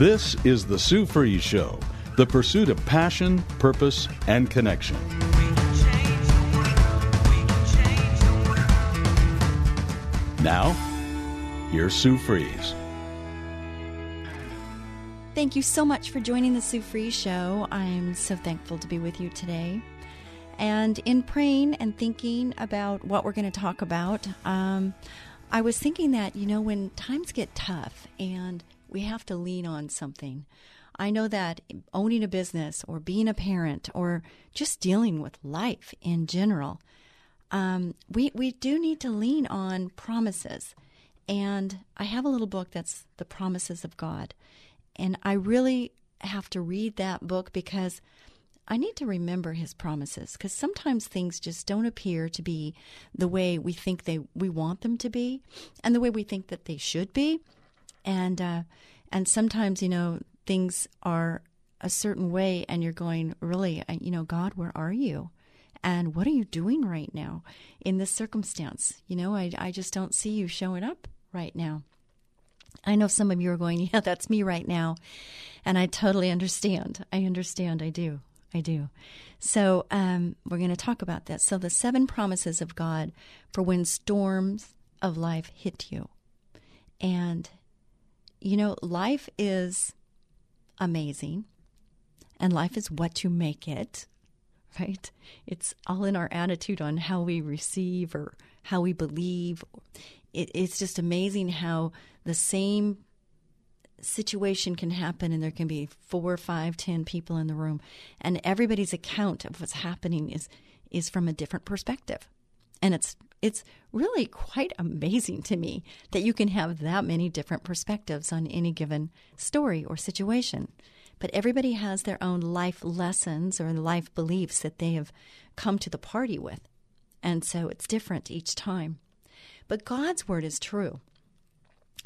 This is the Sue Fries Show, the pursuit of passion, purpose, and connection. Now, here's Sue Fries. Thank you so much for joining the Sue Fries Show. I'm so thankful to be with you today. And in praying and thinking about what we're going to talk about, um, I was thinking that, you know, when times get tough and we have to lean on something, I know that owning a business or being a parent or just dealing with life in general, um, we, we do need to lean on promises. And I have a little book that's The Promises of God. And I really have to read that book because I need to remember his promises because sometimes things just don't appear to be the way we think they we want them to be and the way we think that they should be. And uh, and sometimes, you know, things are a certain way and you're going, really, you know, God, where are you? And what are you doing right now in this circumstance? You know, I, I just don't see you showing up right now. I know some of you are going, yeah, that's me right now. And I totally understand. I understand. I do. I do. So um, we're going to talk about that. So the seven promises of God for when storms of life hit you. And, you know, life is amazing, and life is what you make it right? It's all in our attitude on how we receive or how we believe. It, it's just amazing how the same situation can happen and there can be four, five, ten people in the room, and everybody's account of what's happening is is from a different perspective. And it's it's really quite amazing to me that you can have that many different perspectives on any given story or situation but everybody has their own life lessons or life beliefs that they have come to the party with. And so it's different each time. But God's word is true.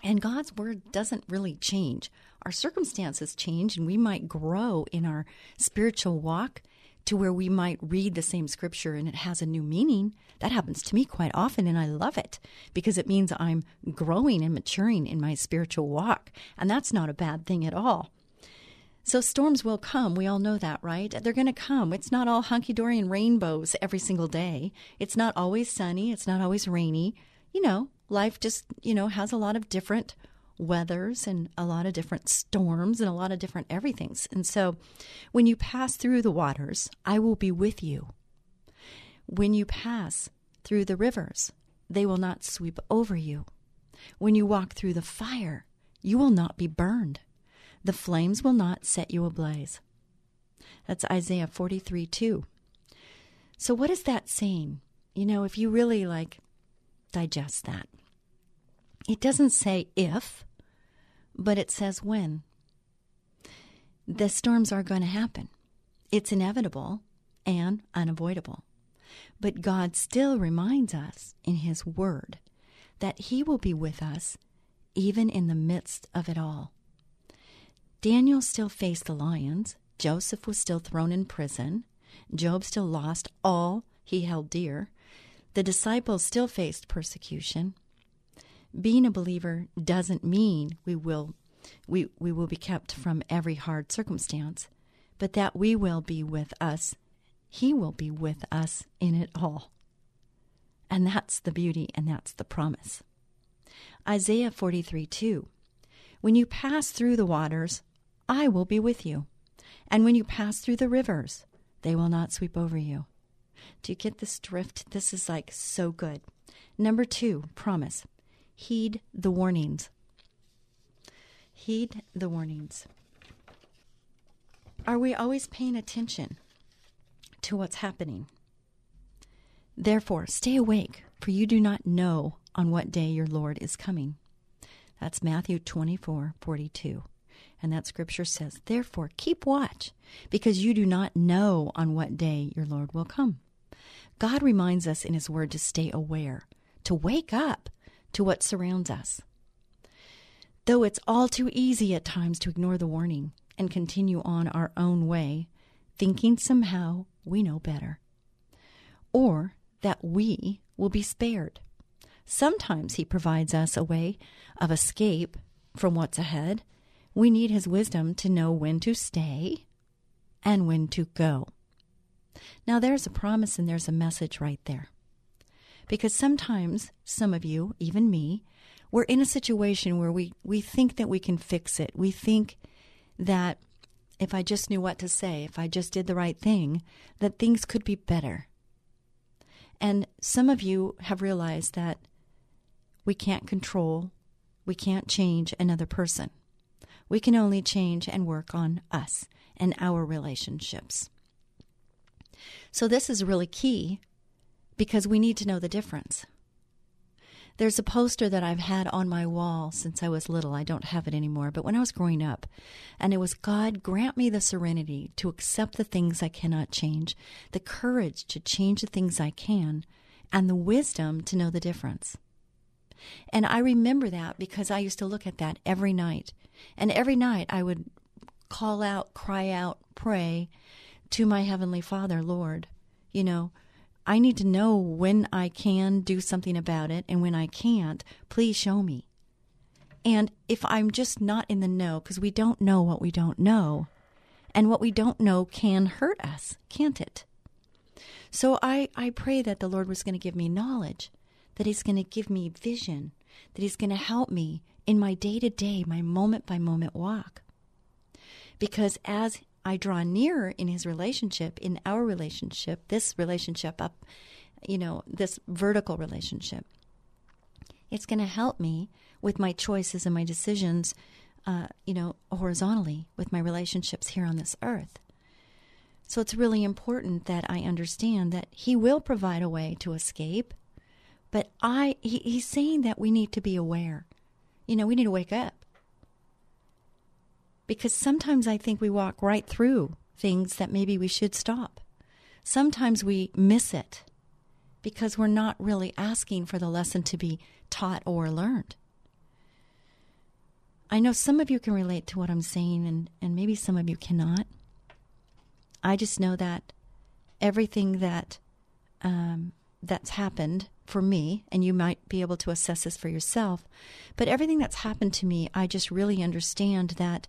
And God's word doesn't really change. Our circumstances change, and we might grow in our spiritual walk to where we might read the same scripture and it has a new meaning. That happens to me quite often, and I love it because it means I'm growing and maturing in my spiritual walk. And that's not a bad thing at all. So storms will come. We all know that, right? They're going to come. It's not all hunky dory and rainbows every single day. It's not always sunny. It's not always rainy. You know, life just, you know, has a lot of different weathers and a lot of different storms and a lot of different everythings. And so when you pass through the waters, I will be with you. When you pass through the rivers, they will not sweep over you. When you walk through the fire, you will not be burned the flames will not set you ablaze. That's Isaiah 43 2. So, what is that saying? You know, if you really like digest that, it doesn't say if, but it says when. The storms are going to happen. It's inevitable and unavoidable. But God still reminds us in His Word that He will be with us even in the midst of it all. Daniel still faced the lions. Joseph was still thrown in prison. Job still lost all he held dear. The disciples still faced persecution. Being a believer doesn't mean we will we, we will be kept from every hard circumstance, but that we will be with us. He will be with us in it all. And that's the beauty and that's the promise. Isaiah 43 2. When you pass through the waters, I will be with you. And when you pass through the rivers, they will not sweep over you. Do you get this drift? This is like so good. Number two, promise. Heed the warnings. Heed the warnings. Are we always paying attention to what's happening? Therefore, stay awake, for you do not know on what day your Lord is coming. That's Matthew 24 42. And that scripture says, Therefore, keep watch, because you do not know on what day your Lord will come. God reminds us in His Word to stay aware, to wake up to what surrounds us. Though it's all too easy at times to ignore the warning and continue on our own way, thinking somehow we know better, or that we will be spared. Sometimes He provides us a way of escape from what's ahead. We need His wisdom to know when to stay and when to go. Now, there's a promise and there's a message right there. Because sometimes, some of you, even me, we're in a situation where we, we think that we can fix it. We think that if I just knew what to say, if I just did the right thing, that things could be better. And some of you have realized that we can't control, we can't change another person. We can only change and work on us and our relationships. So, this is really key because we need to know the difference. There's a poster that I've had on my wall since I was little. I don't have it anymore, but when I was growing up, and it was God, grant me the serenity to accept the things I cannot change, the courage to change the things I can, and the wisdom to know the difference. And I remember that because I used to look at that every night. And every night I would call out, cry out, pray to my Heavenly Father, Lord, you know, I need to know when I can do something about it and when I can't. Please show me. And if I'm just not in the know, because we don't know what we don't know, and what we don't know can hurt us, can't it? So I, I pray that the Lord was going to give me knowledge, that He's going to give me vision, that He's going to help me in my day to day, my moment by moment walk. Because as I draw nearer in his relationship, in our relationship, this relationship up, you know, this vertical relationship, it's going to help me with my choices and my decisions, uh, you know, horizontally with my relationships here on this earth. So it's really important that I understand that he will provide a way to escape, but I he, he's saying that we need to be aware. You know, we need to wake up because sometimes I think we walk right through things that maybe we should stop. Sometimes we miss it because we're not really asking for the lesson to be taught or learned. I know some of you can relate to what I'm saying, and, and maybe some of you cannot. I just know that everything that um, that's happened for me, and you might be able to assess this for yourself, but everything that's happened to me, I just really understand that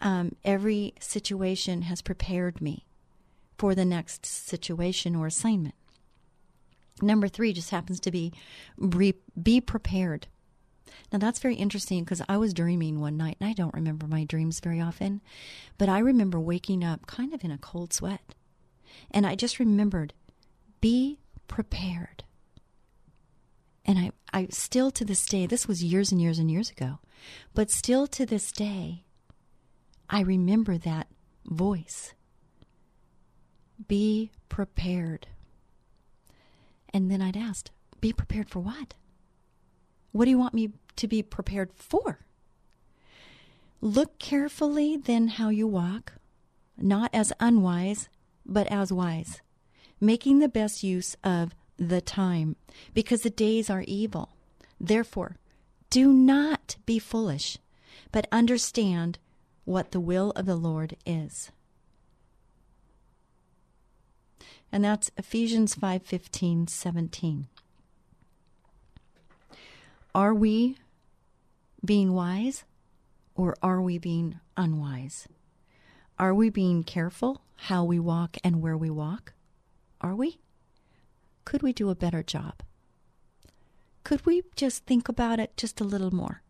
um, every situation has prepared me for the next situation or assignment. Number three just happens to be be, be prepared. Now that's very interesting because I was dreaming one night, and I don't remember my dreams very often, but I remember waking up kind of in a cold sweat. And I just remembered, be prepared. And I, I still to this day, this was years and years and years ago, but still to this day, I remember that voice. Be prepared. And then I'd asked, Be prepared for what? What do you want me to be prepared for? Look carefully then how you walk, not as unwise, but as wise, making the best use of the time, because the days are evil. Therefore, do not be foolish, but understand what the will of the Lord is. And that's Ephesians 5:15, 17. Are we being wise or are we being unwise? Are we being careful how we walk and where we walk? Are we? Could we do a better job? Could we just think about it just a little more?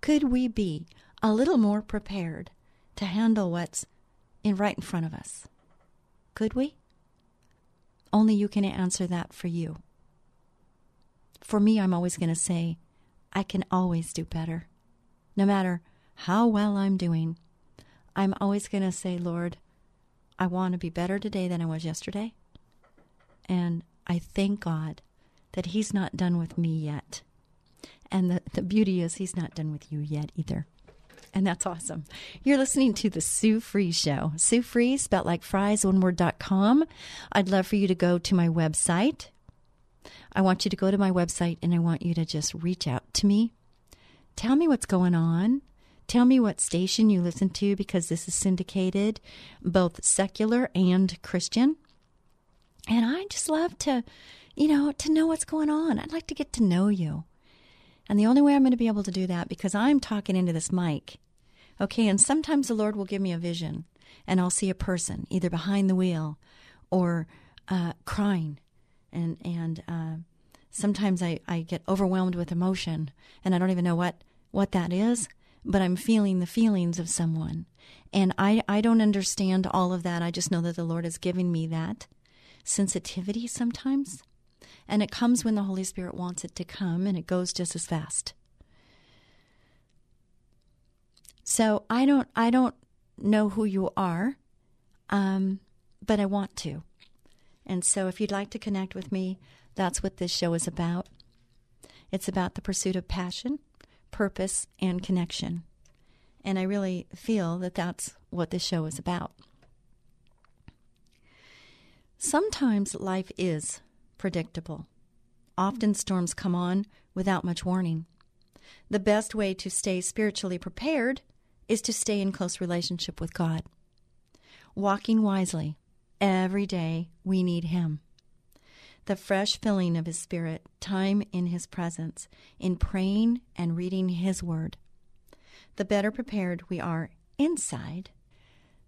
Could we be a little more prepared to handle what's in right in front of us? Could we? Only you can answer that for you. For me, I'm always going to say, I can always do better. No matter how well I'm doing, I'm always going to say, Lord, I want to be better today than I was yesterday. And I thank God that He's not done with me yet. And the, the beauty is, He's not done with you yet either. And that's awesome. You're listening to the Sue Fries Show. Sue Fries, spelled like fries, one word, dot com. I'd love for you to go to my website. I want you to go to my website and I want you to just reach out to me. Tell me what's going on. Tell me what station you listen to because this is syndicated, both secular and Christian. And I just love to, you know, to know what's going on. I'd like to get to know you. And the only way I'm going to be able to do that because I'm talking into this mic. Okay, and sometimes the Lord will give me a vision and I'll see a person either behind the wheel or uh, crying. And, and uh, sometimes I, I get overwhelmed with emotion and I don't even know what, what that is, but I'm feeling the feelings of someone. And I, I don't understand all of that. I just know that the Lord is giving me that sensitivity sometimes. And it comes when the Holy Spirit wants it to come, and it goes just as fast. So I don't I don't know who you are, um, but I want to. And so if you'd like to connect with me, that's what this show is about. It's about the pursuit of passion, purpose, and connection. And I really feel that that's what this show is about. Sometimes life is predictable. Often storms come on without much warning. The best way to stay spiritually prepared is to stay in close relationship with God. Walking wisely, every day we need Him. The fresh filling of His Spirit, time in His presence, in praying and reading His Word. The better prepared we are inside,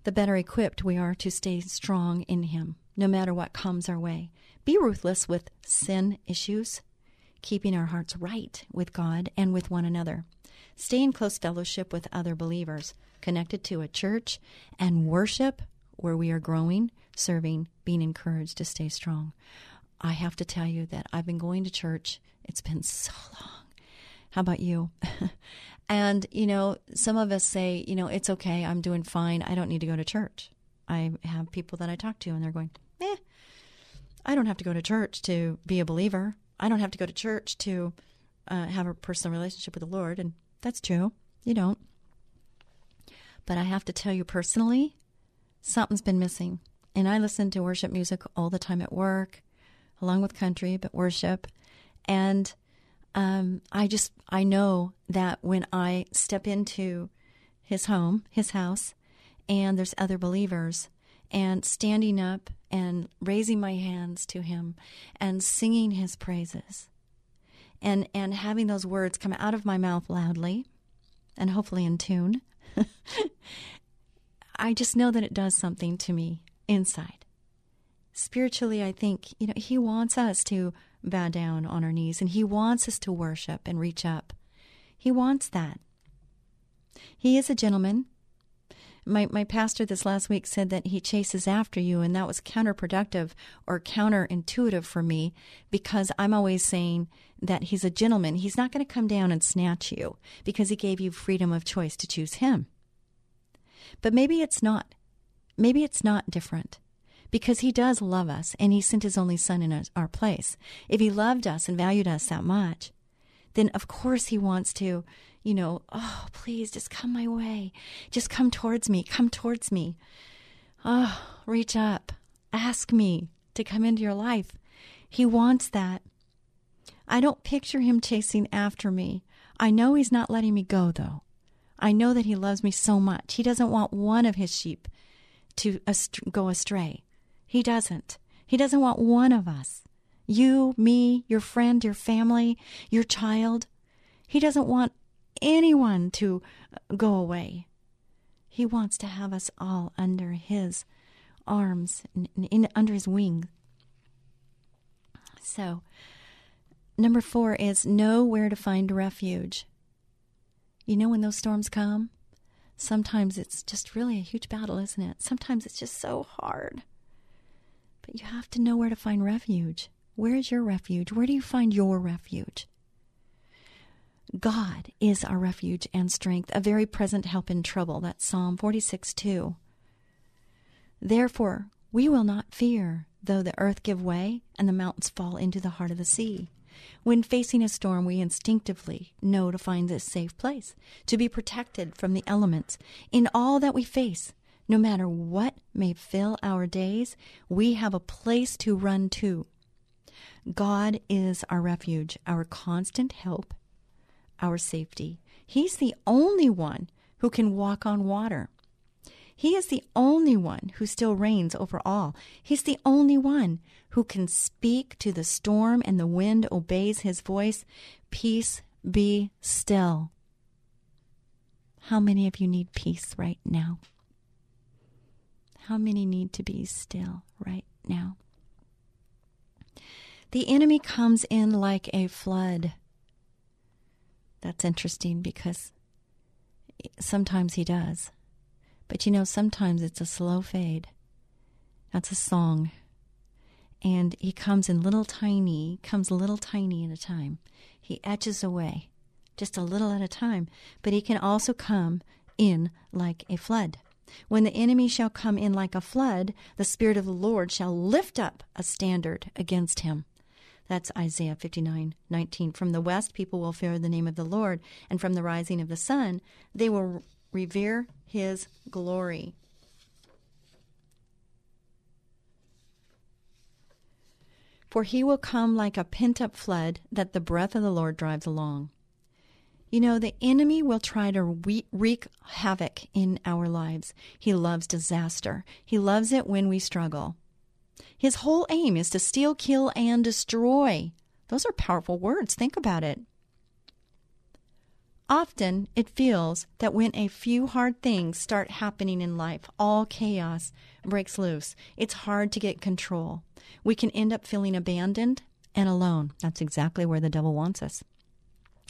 the better equipped we are to stay strong in Him, no matter what comes our way. Be ruthless with sin issues, keeping our hearts right with God and with one another. Stay in close fellowship with other believers, connected to a church, and worship where we are growing, serving, being encouraged to stay strong. I have to tell you that I've been going to church. It's been so long. How about you? and, you know, some of us say, you know, it's okay. I'm doing fine. I don't need to go to church. I have people that I talk to and they're going, eh, I don't have to go to church to be a believer. I don't have to go to church to uh, have a personal relationship with the Lord. And that's true. You don't. But I have to tell you personally, something's been missing. And I listen to worship music all the time at work, along with country, but worship. And um, I just, I know that when I step into his home, his house, and there's other believers, and standing up and raising my hands to him and singing his praises and and having those words come out of my mouth loudly and hopefully in tune i just know that it does something to me inside. Spiritually i think you know he wants us to bow down on our knees and he wants us to worship and reach up he wants that he is a gentleman my, my pastor this last week said that he chases after you, and that was counterproductive or counterintuitive for me because I'm always saying that he's a gentleman. He's not going to come down and snatch you because he gave you freedom of choice to choose him. But maybe it's not. Maybe it's not different because he does love us and he sent his only son in our place. If he loved us and valued us that much, then of course he wants to you know, oh, please just come my way. Just come towards me. Come towards me. Oh, reach up. Ask me to come into your life. He wants that. I don't picture him chasing after me. I know he's not letting me go, though. I know that he loves me so much. He doesn't want one of his sheep to go astray. He doesn't. He doesn't want one of us. You, me, your friend, your family, your child. He doesn't want anyone to uh, go away. He wants to have us all under his arms, in, in, under his wing. So, number four is know where to find refuge. You know, when those storms come, sometimes it's just really a huge battle, isn't it? Sometimes it's just so hard. But you have to know where to find refuge. Where is your refuge? Where do you find your refuge? God is our refuge and strength, a very present help in trouble. That's Psalm 46 2. Therefore, we will not fear, though the earth give way and the mountains fall into the heart of the sea. When facing a storm, we instinctively know to find this safe place, to be protected from the elements. In all that we face, no matter what may fill our days, we have a place to run to. God is our refuge, our constant help, our safety. He's the only one who can walk on water. He is the only one who still reigns over all. He's the only one who can speak to the storm and the wind obeys his voice. Peace be still. How many of you need peace right now? How many need to be still right now? The enemy comes in like a flood. That's interesting because sometimes he does. But you know, sometimes it's a slow fade. That's a song. And he comes in little tiny, comes little tiny at a time. He etches away just a little at a time. But he can also come in like a flood. When the enemy shall come in like a flood, the Spirit of the Lord shall lift up a standard against him. That's Isaiah 59 19. From the west, people will fear the name of the Lord, and from the rising of the sun, they will revere his glory. For he will come like a pent up flood that the breath of the Lord drives along. You know, the enemy will try to wreak havoc in our lives. He loves disaster. He loves it when we struggle. His whole aim is to steal, kill, and destroy. Those are powerful words. Think about it. Often it feels that when a few hard things start happening in life, all chaos breaks loose. It's hard to get control. We can end up feeling abandoned and alone. That's exactly where the devil wants us.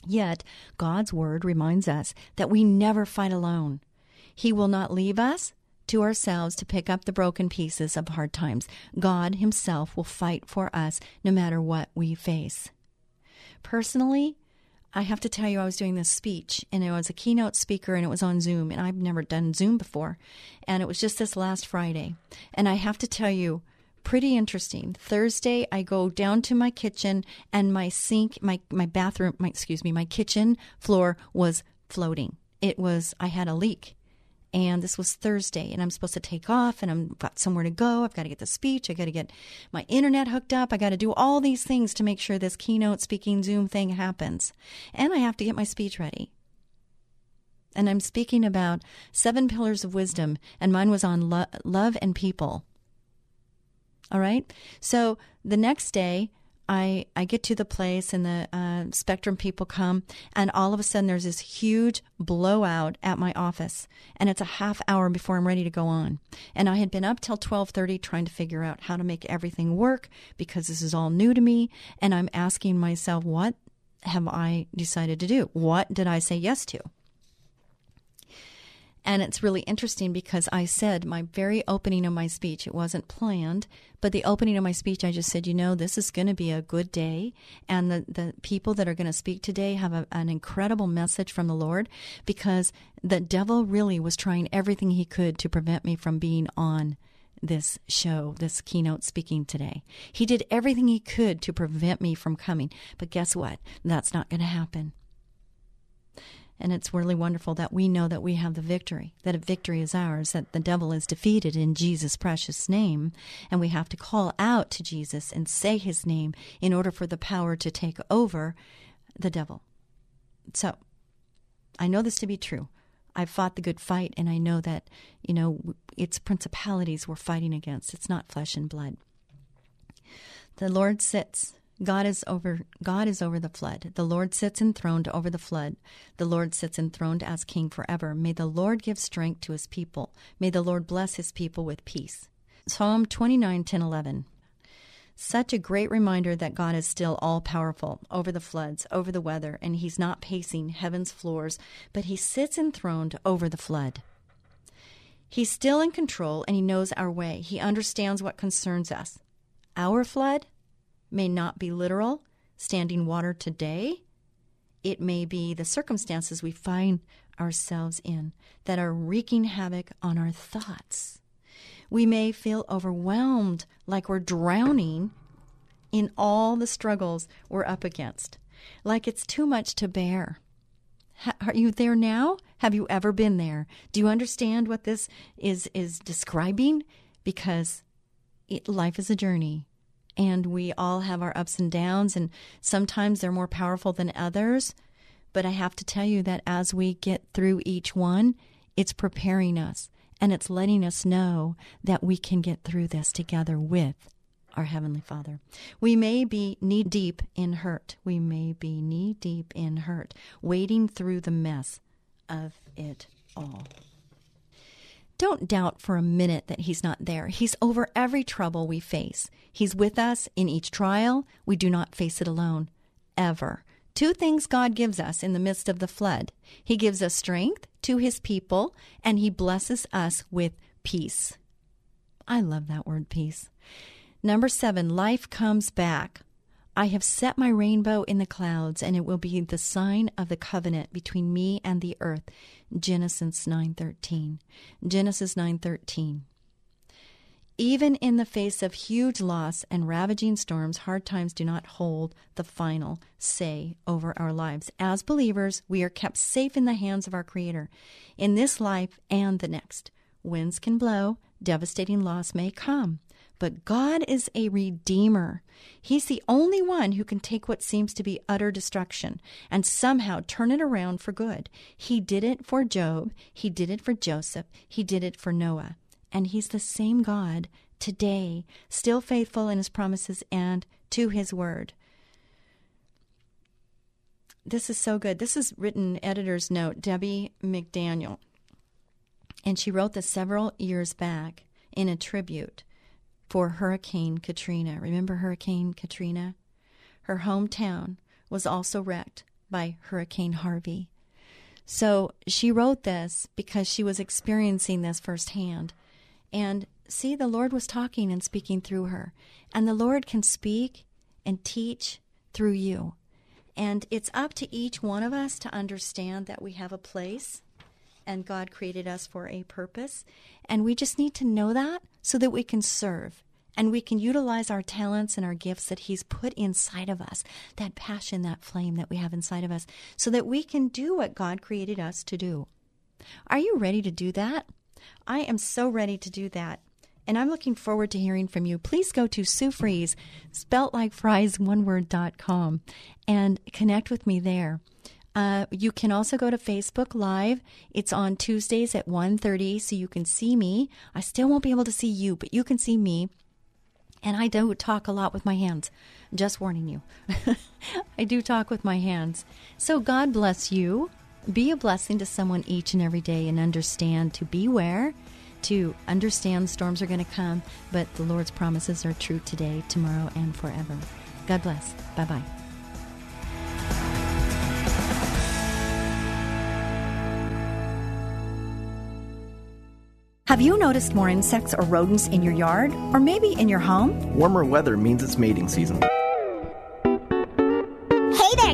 Yet, God's word reminds us that we never fight alone. He will not leave us to ourselves to pick up the broken pieces of hard times. God Himself will fight for us no matter what we face. Personally, I have to tell you, I was doing this speech and it was a keynote speaker and it was on Zoom, and I've never done Zoom before. And it was just this last Friday. And I have to tell you, pretty interesting. Thursday, I go down to my kitchen and my sink, my, my bathroom, my, excuse me, my kitchen floor was floating. It was, I had a leak. And this was Thursday, and I'm supposed to take off, and I've got somewhere to go. I've got to get the speech. I got to get my internet hooked up. I got to do all these things to make sure this keynote speaking Zoom thing happens. And I have to get my speech ready. And I'm speaking about seven pillars of wisdom, and mine was on lo- love and people. All right. So the next day, I, I get to the place and the uh, Spectrum people come, and all of a sudden there's this huge blowout at my office, and it's a half hour before I'm ready to go on. And I had been up till 12:30 trying to figure out how to make everything work because this is all new to me, and I'm asking myself, what have I decided to do? What did I say yes to? And it's really interesting because I said my very opening of my speech, it wasn't planned, but the opening of my speech, I just said, you know, this is going to be a good day. And the, the people that are going to speak today have a, an incredible message from the Lord because the devil really was trying everything he could to prevent me from being on this show, this keynote speaking today. He did everything he could to prevent me from coming. But guess what? That's not going to happen. And it's really wonderful that we know that we have the victory, that a victory is ours, that the devil is defeated in Jesus' precious name. And we have to call out to Jesus and say his name in order for the power to take over the devil. So I know this to be true. I've fought the good fight, and I know that, you know, it's principalities we're fighting against. It's not flesh and blood. The Lord sits God is over God is over the flood. The Lord sits enthroned over the flood. The Lord sits enthroned as king forever. May the Lord give strength to his people. May the Lord bless his people with peace. Psalm 29 10 11. Such a great reminder that God is still all powerful over the floods, over the weather, and he's not pacing heaven's floors, but he sits enthroned over the flood. He's still in control and he knows our way. He understands what concerns us. Our flood may not be literal, standing water today. It may be the circumstances we find ourselves in that are wreaking havoc on our thoughts. We may feel overwhelmed, like we're drowning in all the struggles we're up against, like it's too much to bear. Are you there now? Have you ever been there? Do you understand what this is is describing? Because it, life is a journey, and we all have our ups and downs, and sometimes they're more powerful than others. But I have to tell you that as we get through each one, it's preparing us and it's letting us know that we can get through this together with our Heavenly Father. We may be knee deep in hurt. We may be knee deep in hurt, wading through the mess of it all. Don't doubt for a minute that He's not there. He's over every trouble we face. He's with us in each trial. We do not face it alone, ever. Two things God gives us in the midst of the flood He gives us strength to His people, and He blesses us with peace. I love that word, peace. Number seven, life comes back. I have set my rainbow in the clouds, and it will be the sign of the covenant between me and the earth. Genesis 9:13. Genesis 9:13. Even in the face of huge loss and ravaging storms, hard times do not hold the final say over our lives. As believers, we are kept safe in the hands of our Creator in this life and the next. Winds can blow, devastating loss may come, but God is a redeemer. He's the only one who can take what seems to be utter destruction and somehow turn it around for good. He did it for Job, He did it for Joseph, He did it for Noah and He's the same God today, still faithful in His promises and to His word. This is so good. This is written editor's note, Debbie McDaniel. And she wrote this several years back in a tribute for Hurricane Katrina. Remember Hurricane Katrina? Her hometown was also wrecked by Hurricane Harvey. So she wrote this because she was experiencing this firsthand. And see, the Lord was talking and speaking through her. And the Lord can speak and teach through you. And it's up to each one of us to understand that we have a place and God created us for a purpose. And we just need to know that so that we can serve and we can utilize our talents and our gifts that He's put inside of us, that passion, that flame that we have inside of us, so that we can do what God created us to do. Are you ready to do that? I am so ready to do that. And I'm looking forward to hearing from you. Please go to Sue spelt like fries, one word, dot com, and connect with me there. Uh, you can also go to Facebook Live. It's on Tuesdays at 1.30, so you can see me. I still won't be able to see you, but you can see me. And I do talk a lot with my hands. Just warning you. I do talk with my hands. So God bless you. Be a blessing to someone each and every day and understand to beware, to understand storms are going to come, but the Lord's promises are true today, tomorrow, and forever. God bless. Bye bye. Have you noticed more insects or rodents in your yard? Or maybe in your home? Warmer weather means it's mating season.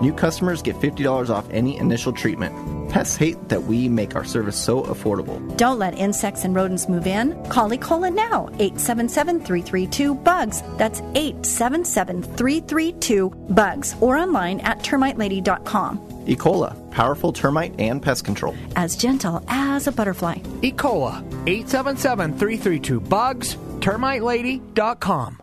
New customers get $50 off any initial treatment. Pests hate that we make our service so affordable. Don't let insects and rodents move in. Call Ecola now, 877 332 BUGS. That's 877 332 BUGS, or online at termitelady.com. Ecola, powerful termite and pest control. As gentle as a butterfly. Ecola, 877 332 BUGS, termitelady.com.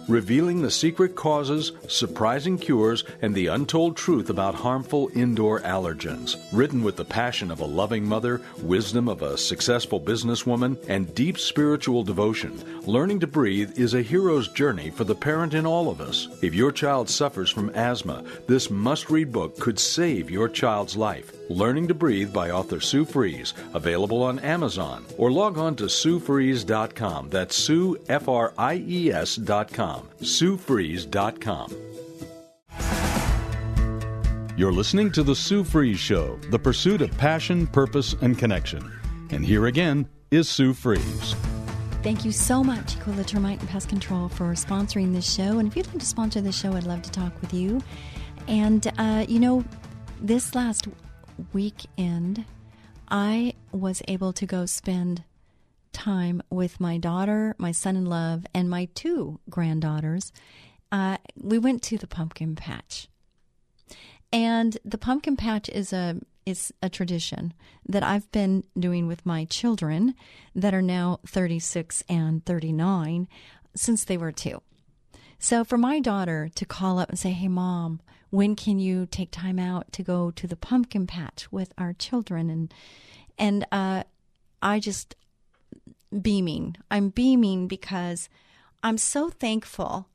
Revealing the secret causes, surprising cures, and the untold truth about harmful indoor allergens. Written with the passion of a loving mother, wisdom of a successful businesswoman, and deep spiritual devotion, Learning to Breathe is a hero's journey for the parent in all of us. If your child suffers from asthma, this must read book could save your child's life. Learning to Breathe by author Sue Fries, available on Amazon, or log on to SueFries.com. That's Sue, F R I E S.com. SueFries.com. You're listening to The Sue Fries Show, the pursuit of passion, purpose, and connection. And here again is Sue Fries. Thank you so much, Ecola Termite and Pest Control, for sponsoring this show. And if you'd like to sponsor this show, I'd love to talk with you. And, uh, you know, this last weekend, I was able to go spend time with my daughter, my son in love, and my two granddaughters. Uh, we went to the pumpkin patch. And the pumpkin patch is a is a tradition that I've been doing with my children that are now 36 and 39 since they were 2. So for my daughter to call up and say, "Hey mom, when can you take time out to go to the pumpkin patch with our children?" and and uh, I just beaming. I'm beaming because I'm so thankful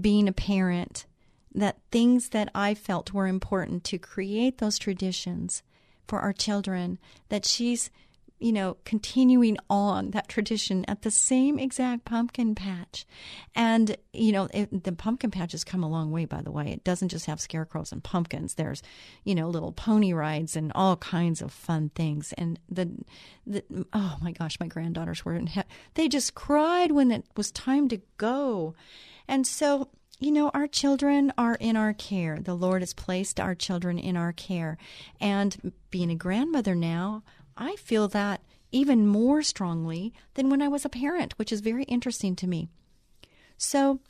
being a parent that things that I felt were important to create those traditions for our children, that she's, you know, continuing on that tradition at the same exact pumpkin patch. And, you know, it, the pumpkin patch has come a long way, by the way. It doesn't just have scarecrows and pumpkins. There's, you know, little pony rides and all kinds of fun things. And the, the oh my gosh, my granddaughters were in, he- they just cried when it was time to go. And so, you know, our children are in our care. The Lord has placed our children in our care. And being a grandmother now, I feel that even more strongly than when I was a parent, which is very interesting to me. So,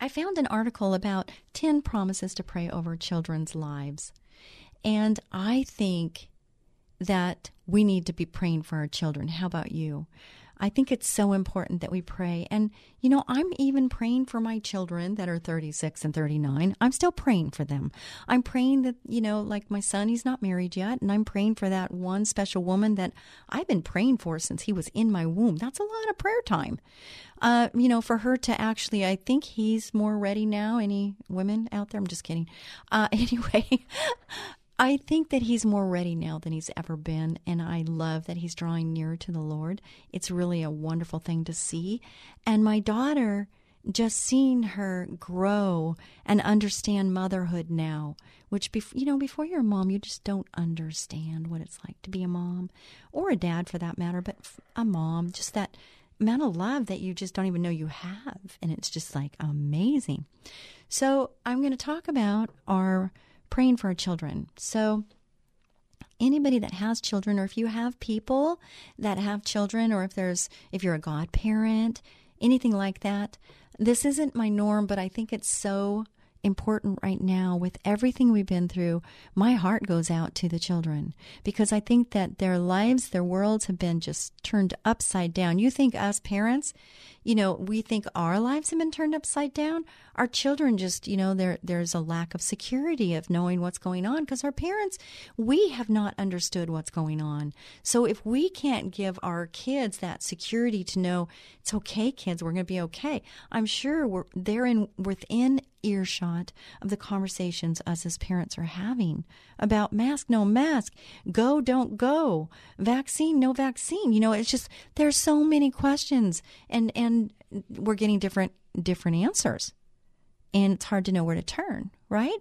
I found an article about 10 promises to pray over children's lives. And I think that we need to be praying for our children. How about you? I think it's so important that we pray. And, you know, I'm even praying for my children that are 36 and 39. I'm still praying for them. I'm praying that, you know, like my son, he's not married yet. And I'm praying for that one special woman that I've been praying for since he was in my womb. That's a lot of prayer time. Uh, you know, for her to actually, I think he's more ready now. Any women out there? I'm just kidding. Uh, anyway, I think that he's more ready now than he's ever been, and I love that he's drawing nearer to the Lord. It's really a wonderful thing to see. And my daughter, just seeing her grow and understand motherhood now, which, bef- you know, before you're a mom, you just don't understand what it's like to be a mom or a dad for that matter, but a mom, just that amount of love that you just don't even know you have. And it's just like amazing. So I'm going to talk about our praying for our children. So, anybody that has children, or if you have people that have children, or if there's if you're a godparent, anything like that, this isn't my norm, but I think it's so important right now with everything we've been through. My heart goes out to the children because I think that their lives, their worlds have been just turned upside down. You think us parents, you know, we think our lives have been turned upside down. Our children just, you know, there there's a lack of security of knowing what's going on because our parents, we have not understood what's going on. So if we can't give our kids that security to know it's okay, kids, we're going to be okay. I'm sure we're they're in within earshot of the conversations us as parents are having about mask, no mask, go, don't go, vaccine, no vaccine. You know, it's just there's so many questions, and and we're getting different different answers, and it's hard to know where to turn, right?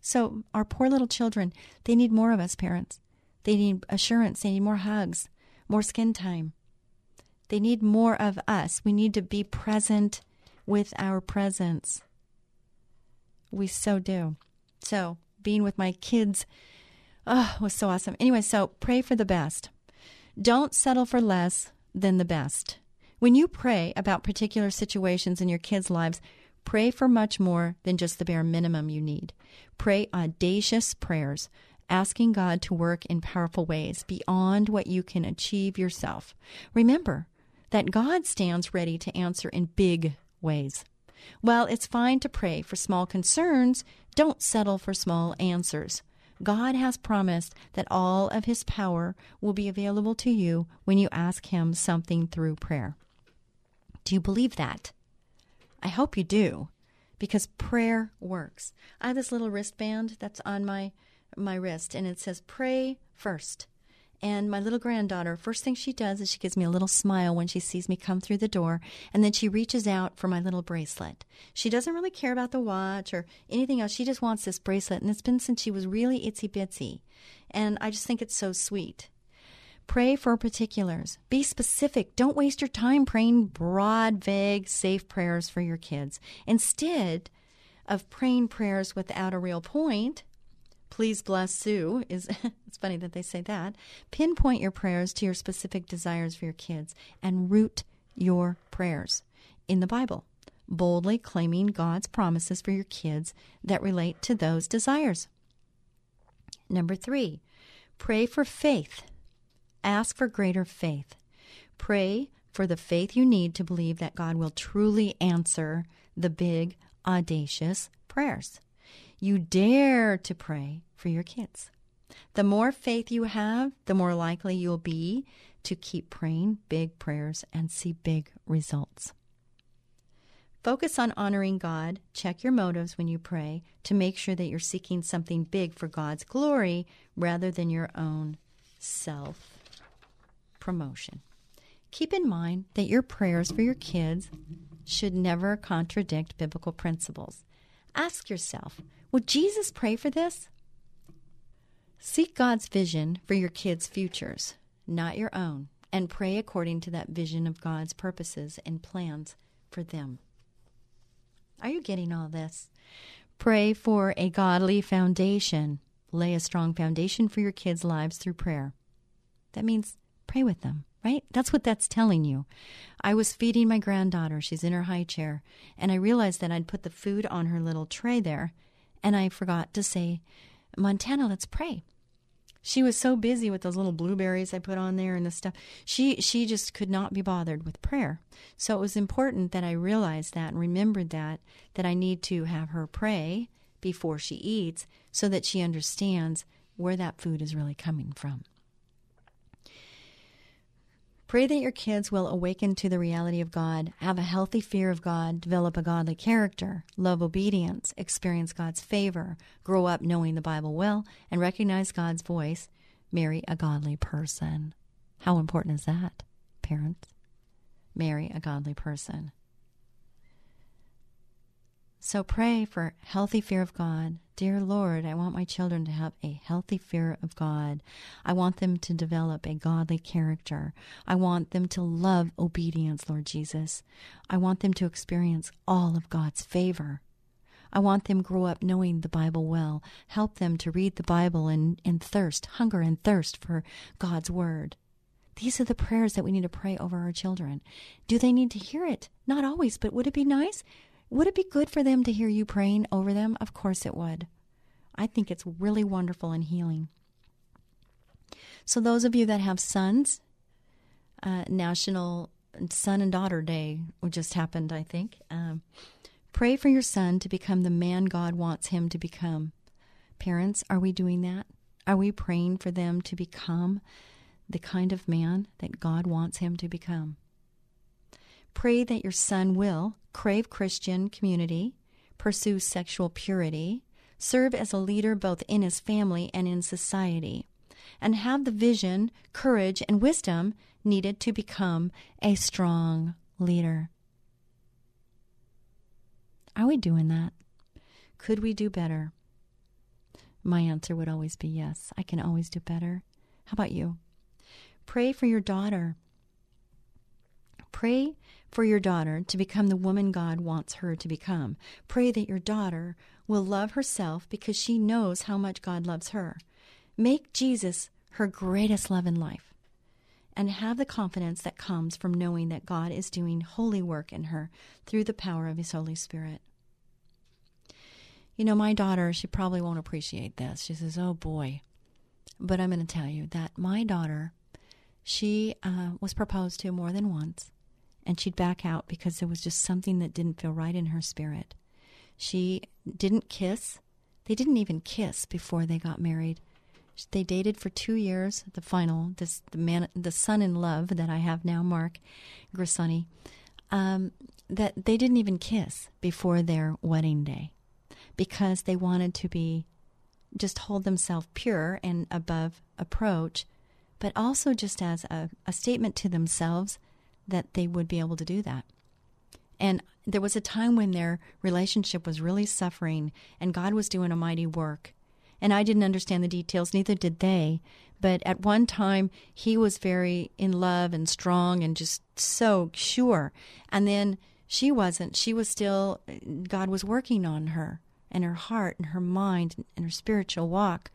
So our poor little children, they need more of us parents. They need assurance. They need more hugs, more skin time. They need more of us. We need to be present with our presence. We so do. So, being with my kids oh, was so awesome. Anyway, so pray for the best. Don't settle for less than the best. When you pray about particular situations in your kids' lives, pray for much more than just the bare minimum you need. Pray audacious prayers, asking God to work in powerful ways beyond what you can achieve yourself. Remember that God stands ready to answer in big ways. While it's fine to pray for small concerns, don't settle for small answers. God has promised that all of His power will be available to you when you ask Him something through prayer. Do you believe that? I hope you do, because prayer works. I have this little wristband that's on my my wrist, and it says "Pray first. And my little granddaughter, first thing she does is she gives me a little smile when she sees me come through the door, and then she reaches out for my little bracelet. She doesn't really care about the watch or anything else. She just wants this bracelet, and it's been since she was really itsy bitsy. And I just think it's so sweet. Pray for particulars. Be specific. Don't waste your time praying broad, vague, safe prayers for your kids. Instead of praying prayers without a real point, please bless Sue is it's funny that they say that. Pinpoint your prayers to your specific desires for your kids and root your prayers in the Bible, boldly claiming God's promises for your kids that relate to those desires. Number 3, pray for faith. Ask for greater faith. Pray for the faith you need to believe that God will truly answer the big, audacious prayers you dare to pray for your kids. The more faith you have, the more likely you'll be to keep praying big prayers and see big results. Focus on honoring God. Check your motives when you pray to make sure that you're seeking something big for God's glory rather than your own self promotion. Keep in mind that your prayers for your kids should never contradict biblical principles. Ask yourself would Jesus pray for this? Seek God's vision for your kids' futures, not your own, and pray according to that vision of God's purposes and plans for them. Are you getting all this? Pray for a godly foundation. Lay a strong foundation for your kids' lives through prayer. That means pray with them, right? That's what that's telling you. I was feeding my granddaughter. She's in her high chair. And I realized that I'd put the food on her little tray there and I forgot to say, Montana, let's pray. She was so busy with those little blueberries I put on there and the stuff. She she just could not be bothered with prayer. So it was important that I realized that and remembered that that I need to have her pray before she eats so that she understands where that food is really coming from. Pray that your kids will awaken to the reality of God, have a healthy fear of God, develop a godly character, love obedience, experience God's favor, grow up knowing the Bible well, and recognize God's voice, marry a godly person. How important is that, parents? Marry a godly person. So pray for healthy fear of God. Dear Lord, I want my children to have a healthy fear of God. I want them to develop a godly character. I want them to love obedience, Lord Jesus. I want them to experience all of God's favor. I want them grow up knowing the Bible well. Help them to read the Bible and, and thirst, hunger and thirst for God's Word. These are the prayers that we need to pray over our children. Do they need to hear it? Not always, but would it be nice? Would it be good for them to hear you praying over them? Of course it would. I think it's really wonderful and healing. So, those of you that have sons, uh, National Son and Daughter Day just happened, I think. Um, pray for your son to become the man God wants him to become. Parents, are we doing that? Are we praying for them to become the kind of man that God wants him to become? Pray that your son will crave Christian community, pursue sexual purity, serve as a leader both in his family and in society, and have the vision, courage, and wisdom needed to become a strong leader. Are we doing that? Could we do better? My answer would always be yes. I can always do better. How about you? Pray for your daughter. Pray for your daughter to become the woman God wants her to become. Pray that your daughter will love herself because she knows how much God loves her. Make Jesus her greatest love in life and have the confidence that comes from knowing that God is doing holy work in her through the power of His Holy Spirit. You know, my daughter, she probably won't appreciate this. She says, Oh boy. But I'm going to tell you that my daughter, she uh, was proposed to more than once and she'd back out because there was just something that didn't feel right in her spirit. She didn't kiss. They didn't even kiss before they got married. They dated for two years. The final, this the man, the son in love that I have now, Mark Grisani, um, that they didn't even kiss before their wedding day because they wanted to be just hold themselves pure and above approach, but also just as a, a statement to themselves that they would be able to do that. And there was a time when their relationship was really suffering and God was doing a mighty work. And I didn't understand the details, neither did they. But at one time, he was very in love and strong and just so sure. And then she wasn't. She was still, God was working on her and her heart and her mind and her spiritual walk.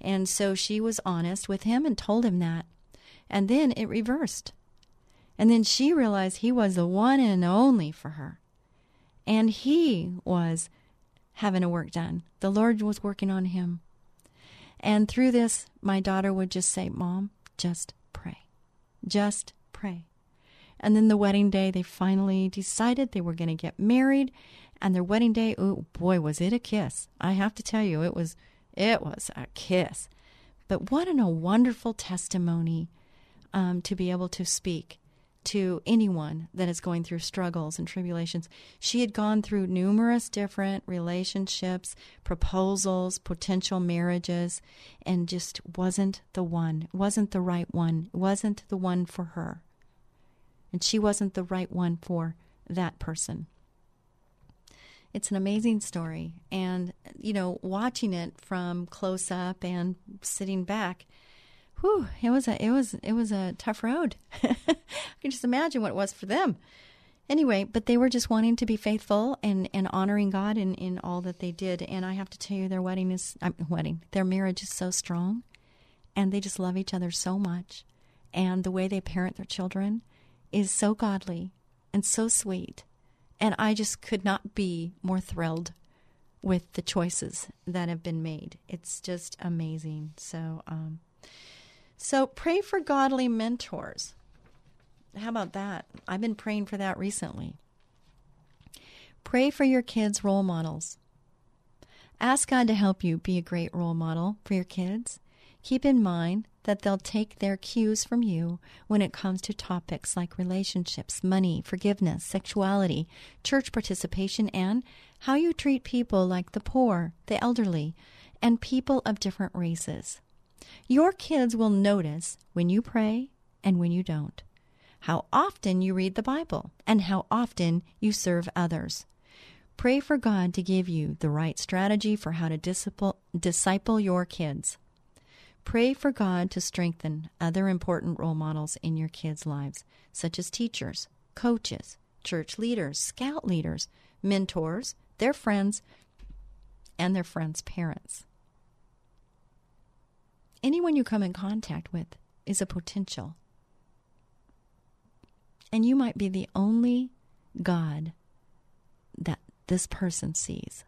And so she was honest with him and told him that. And then it reversed. And then she realized he was the one and only for her. And he was having a work done. The Lord was working on him. And through this, my daughter would just say, Mom, just pray. Just pray. And then the wedding day, they finally decided they were going to get married. And their wedding day, oh boy, was it a kiss. I have to tell you, it was, it was a kiss. But what a wonderful testimony um, to be able to speak to anyone that is going through struggles and tribulations. She had gone through numerous different relationships, proposals, potential marriages, and just wasn't the one, wasn't the right one, wasn't the one for her. And she wasn't the right one for that person. It's an amazing story. And, you know, watching it from close up and sitting back, whew, it was a it was it was a tough road. I can just imagine what it was for them. Anyway, but they were just wanting to be faithful and, and honoring God in, in all that they did. And I have to tell you, their wedding is uh, wedding, their marriage is so strong, and they just love each other so much, and the way they parent their children is so godly and so sweet, and I just could not be more thrilled with the choices that have been made. It's just amazing. So, um, so pray for godly mentors. How about that? I've been praying for that recently. Pray for your kids' role models. Ask God to help you be a great role model for your kids. Keep in mind that they'll take their cues from you when it comes to topics like relationships, money, forgiveness, sexuality, church participation, and how you treat people like the poor, the elderly, and people of different races. Your kids will notice when you pray and when you don't, how often you read the Bible, and how often you serve others. Pray for God to give you the right strategy for how to disciple, your kids. Pray for God to strengthen other important role models in your kids' lives, such as teachers, coaches, church leaders, scout leaders, mentors, their friends, and their friends' parents anyone you come in contact with is a potential. And you might be the only God that this person sees.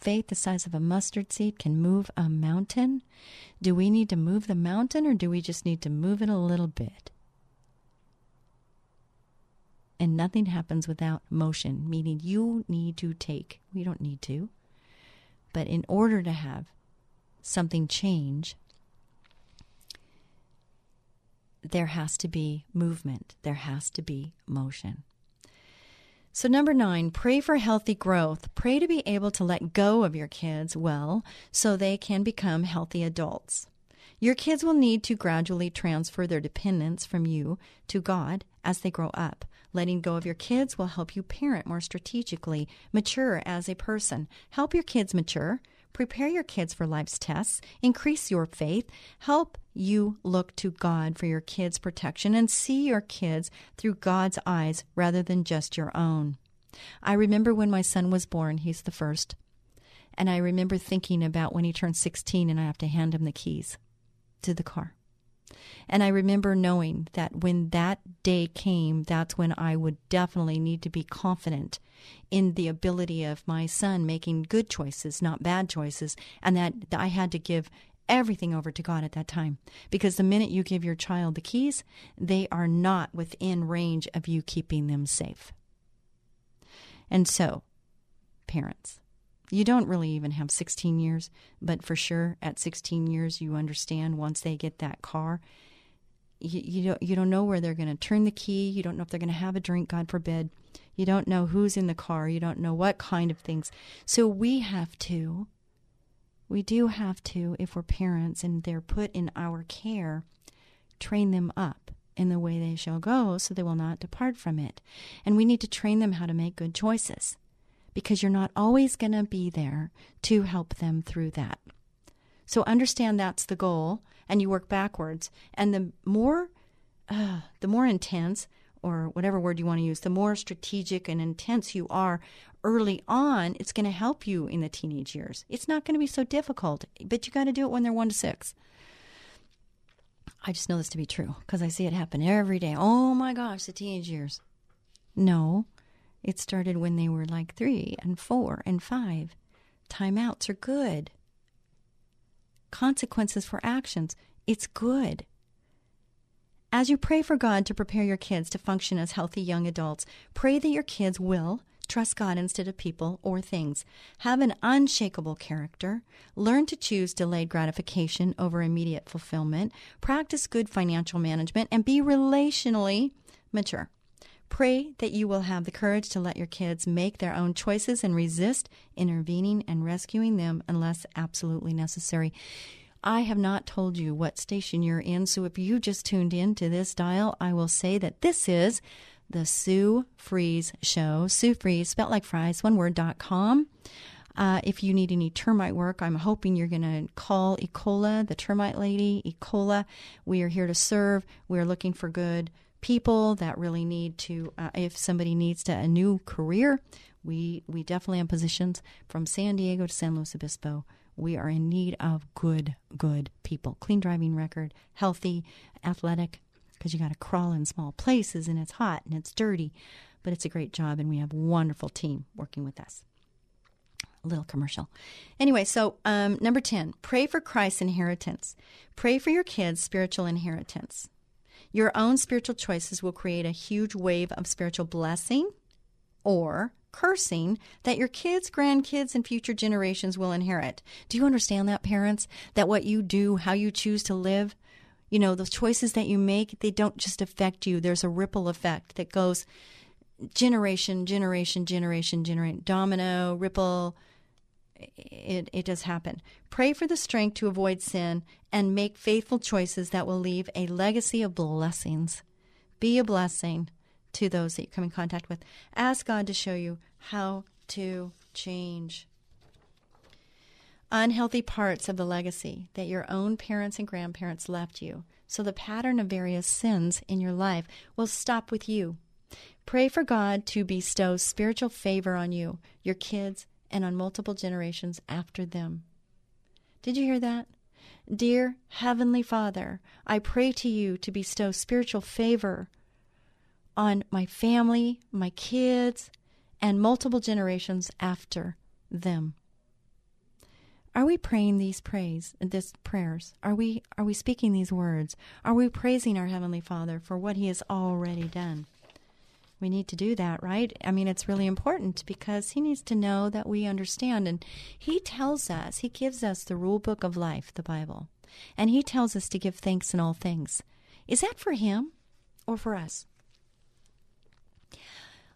Faith the size of a mustard seed can move a mountain. Do we need to move the mountain or do we just need to move it a little bit? And nothing happens without motion, meaning you need to take. We don't need to. But in order to have something change, there has to be movement, there has to be motion. So, number nine, pray for healthy growth. Pray to be able to let go of your kids well so they can become healthy adults. Your kids will need to gradually transfer their dependence from you to God as they grow up. Letting go of your kids will help you parent more strategically, mature as a person. Help your kids mature prepare your kids for life's tests, increase your faith, help you look to God for your kids' protection, and see your kids through God's eyes rather than just your own. I remember when my son was born, he's the first, and I remember thinking about when he turned 16 and I have to hand him the keys to the car. And I remember knowing that when that day came, that's when I would definitely need to be confident in the ability of my son making good choices, not bad choices, and that I had to give everything over to God at that time. Because the minute you give your child the keys, they are not within range of you keeping them safe. And so, parents, you don't really even have 16 years, but for sure at 16 years, you understand once they get that car, you, you, don't, you don't know where they're going to turn the key. You don't know if they're going to have a drink, God forbid. You don't know who's in the car. You don't know what kind of things. So we have to we do have to, if we're parents and they're put in our care, train them up in the way they shall go so they will not depart from it. And we need to train them how to make good choices because you're not always going to be there to help them through that. So understand that's the goal and you work backwards. And the more, uh, the more intense, or whatever word you want to use, the more strategic and intense you are early on, it's going to help you in the teenage years. It's not going to be so difficult, but you got to do it when they're one to six. I just know this to be true because I see it happen every day. Oh my gosh, the teenage years. No, it started when they were like three and four and five. Timeouts are good. Consequences for actions, it's good. As you pray for God to prepare your kids to function as healthy young adults, pray that your kids will Trust God instead of people or things. Have an unshakable character. Learn to choose delayed gratification over immediate fulfillment. Practice good financial management and be relationally mature. Pray that you will have the courage to let your kids make their own choices and resist intervening and rescuing them unless absolutely necessary. I have not told you what station you're in, so if you just tuned in to this dial, I will say that this is the Sue Fries Show. Sue Fries, spelled like fries, one word, dot com. Uh, if you need any termite work, I'm hoping you're going to call Ecola, the termite lady. Ecola, we are here to serve. We are looking for good people that really need to. Uh, if somebody needs to, a new career, we we definitely have positions from San Diego to San Luis Obispo. We are in need of good, good people. Clean driving record, healthy, athletic, because you got to crawl in small places and it's hot and it's dirty. But it's a great job, and we have a wonderful team working with us. A little commercial. Anyway, so um, number 10, pray for Christ's inheritance. Pray for your kids' spiritual inheritance. Your own spiritual choices will create a huge wave of spiritual blessing or cursing that your kids, grandkids, and future generations will inherit. Do you understand that, parents? That what you do, how you choose to live, you know, those choices that you make, they don't just affect you. There's a ripple effect that goes generation, generation, generation, generation, domino, ripple. It, it does happen. Pray for the strength to avoid sin and make faithful choices that will leave a legacy of blessings. Be a blessing to those that you come in contact with. Ask God to show you how to change unhealthy parts of the legacy that your own parents and grandparents left you. So the pattern of various sins in your life will stop with you. Pray for God to bestow spiritual favor on you, your kids, and on multiple generations after them. Did you hear that? Dear Heavenly Father, I pray to you to bestow spiritual favor on my family, my kids, and multiple generations after them. Are we praying these praise, this prayers? Are we are we speaking these words? Are we praising our heavenly Father for what he has already done? We need to do that, right? I mean, it's really important because he needs to know that we understand and he tells us, he gives us the rule book of life, the Bible. And he tells us to give thanks in all things. Is that for him or for us?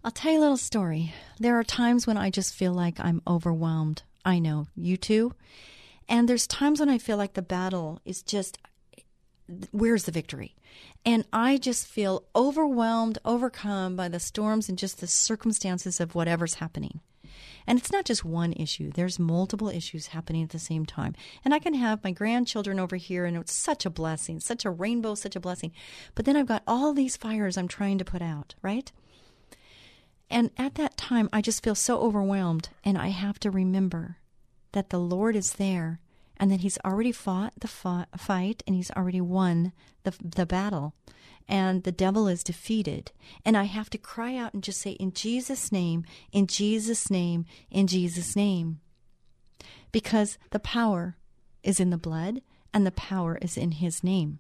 I'll tell you a little story. There are times when I just feel like I'm overwhelmed I know, you too. And there's times when I feel like the battle is just where's the victory? And I just feel overwhelmed, overcome by the storms and just the circumstances of whatever's happening. And it's not just one issue, there's multiple issues happening at the same time. And I can have my grandchildren over here, and it's such a blessing, such a rainbow, such a blessing. But then I've got all these fires I'm trying to put out, right? And at that time, I just feel so overwhelmed, and I have to remember that the Lord is there and that He's already fought the fight and He's already won the, the battle, and the devil is defeated. And I have to cry out and just say, In Jesus' name, in Jesus' name, in Jesus' name. Because the power is in the blood and the power is in his name.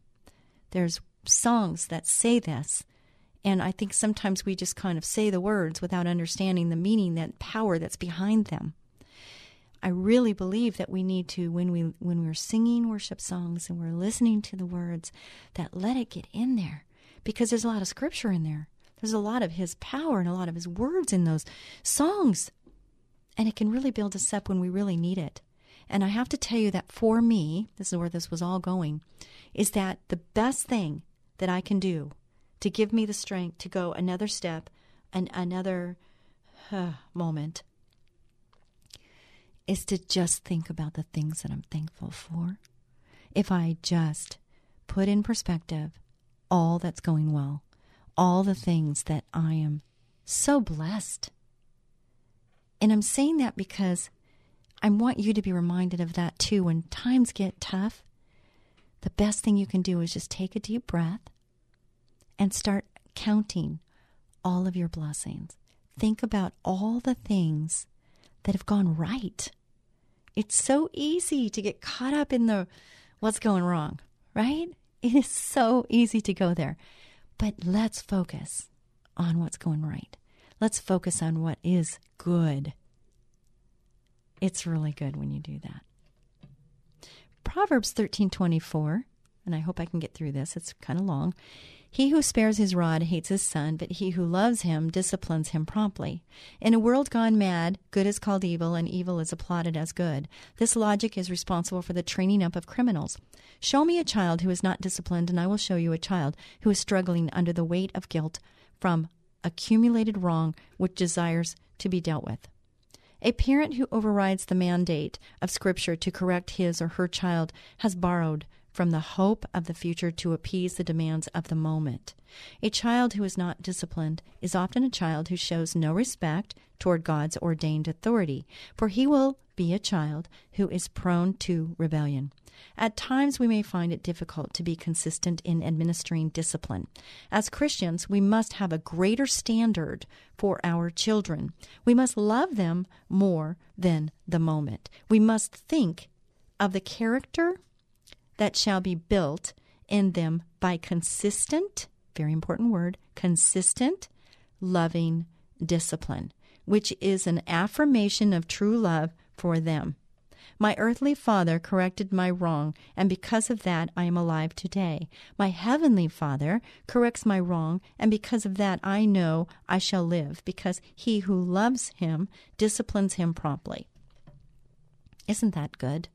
There's songs that say this. And I think sometimes we just kind of say the words without understanding the meaning, that power that's behind them. I really believe that we need to when we when we're singing worship songs and we're listening to the words that let it get in there because there's a lot of scripture in there. There's a lot of his power and a lot of his words in those songs. And it can really build us up when we really need it. And I have to tell you that for me, this is where this was all going, is that the best thing that I can do to give me the strength to go another step and another uh, moment is to just think about the things that I'm thankful for. If I just put in perspective all that's going well, all the things that I am so blessed. And I'm saying that because I want you to be reminded of that too. When times get tough, the best thing you can do is just take a deep breath and start counting all of your blessings. Think about all the things that have gone right. It's so easy to get caught up in the what's going wrong, right? It is so easy to go there. But let's focus on what's going right. Let's focus on what is good. It's really good when you do that. Proverbs 13:24, and I hope I can get through this. It's kind of long. He who spares his rod hates his son, but he who loves him disciplines him promptly. In a world gone mad, good is called evil, and evil is applauded as good. This logic is responsible for the training up of criminals. Show me a child who is not disciplined, and I will show you a child who is struggling under the weight of guilt from accumulated wrong which desires to be dealt with. A parent who overrides the mandate of Scripture to correct his or her child has borrowed from the hope of the future to appease the demands of the moment. A child who is not disciplined is often a child who shows no respect toward God's ordained authority, for he will be a child who is prone to rebellion. At times, we may find it difficult to be consistent in administering discipline. As Christians, we must have a greater standard for our children. We must love them more than the moment. We must think of the character that shall be built in them by consistent, very important word, consistent, loving discipline, which is an affirmation of true love for them. My earthly father corrected my wrong, and because of that I am alive today. My heavenly father corrects my wrong, and because of that I know I shall live, because he who loves him disciplines him promptly. Isn't that good?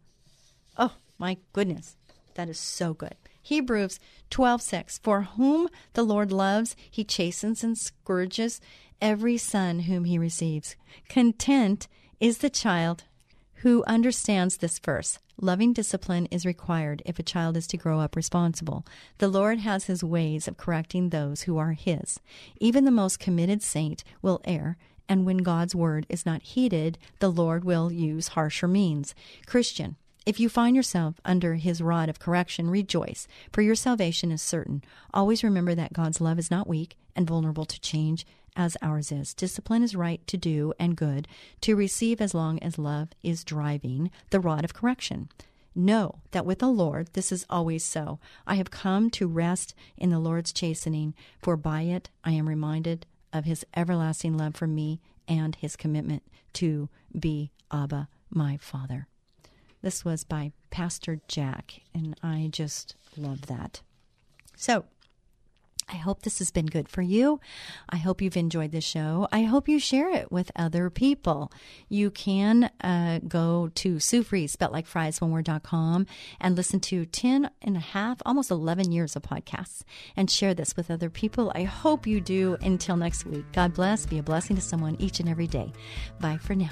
Oh, my goodness. That is so good. Hebrews 12:6 For whom the Lord loves, he chastens and scourges every son whom he receives. Content is the child who understands this verse. Loving discipline is required if a child is to grow up responsible. The Lord has his ways of correcting those who are his. Even the most committed saint will err, and when God's word is not heeded, the Lord will use harsher means. Christian, if you find yourself under his rod of correction, rejoice, for your salvation is certain. Always remember that God's love is not weak and vulnerable to change as ours is. Discipline is right to do and good, to receive as long as love is driving the rod of correction. Know that with the Lord this is always so. I have come to rest in the Lord's chastening, for by it I am reminded of his everlasting love for me and his commitment to be Abba, my Father. This was by Pastor Jack, and I just love that. So, I hope this has been good for you. I hope you've enjoyed the show. I hope you share it with other people. You can uh, go to Sue spelled like fries, one word.com, and listen to 10 and a half, almost 11 years of podcasts and share this with other people. I hope you do. Until next week, God bless. Be a blessing to someone each and every day. Bye for now.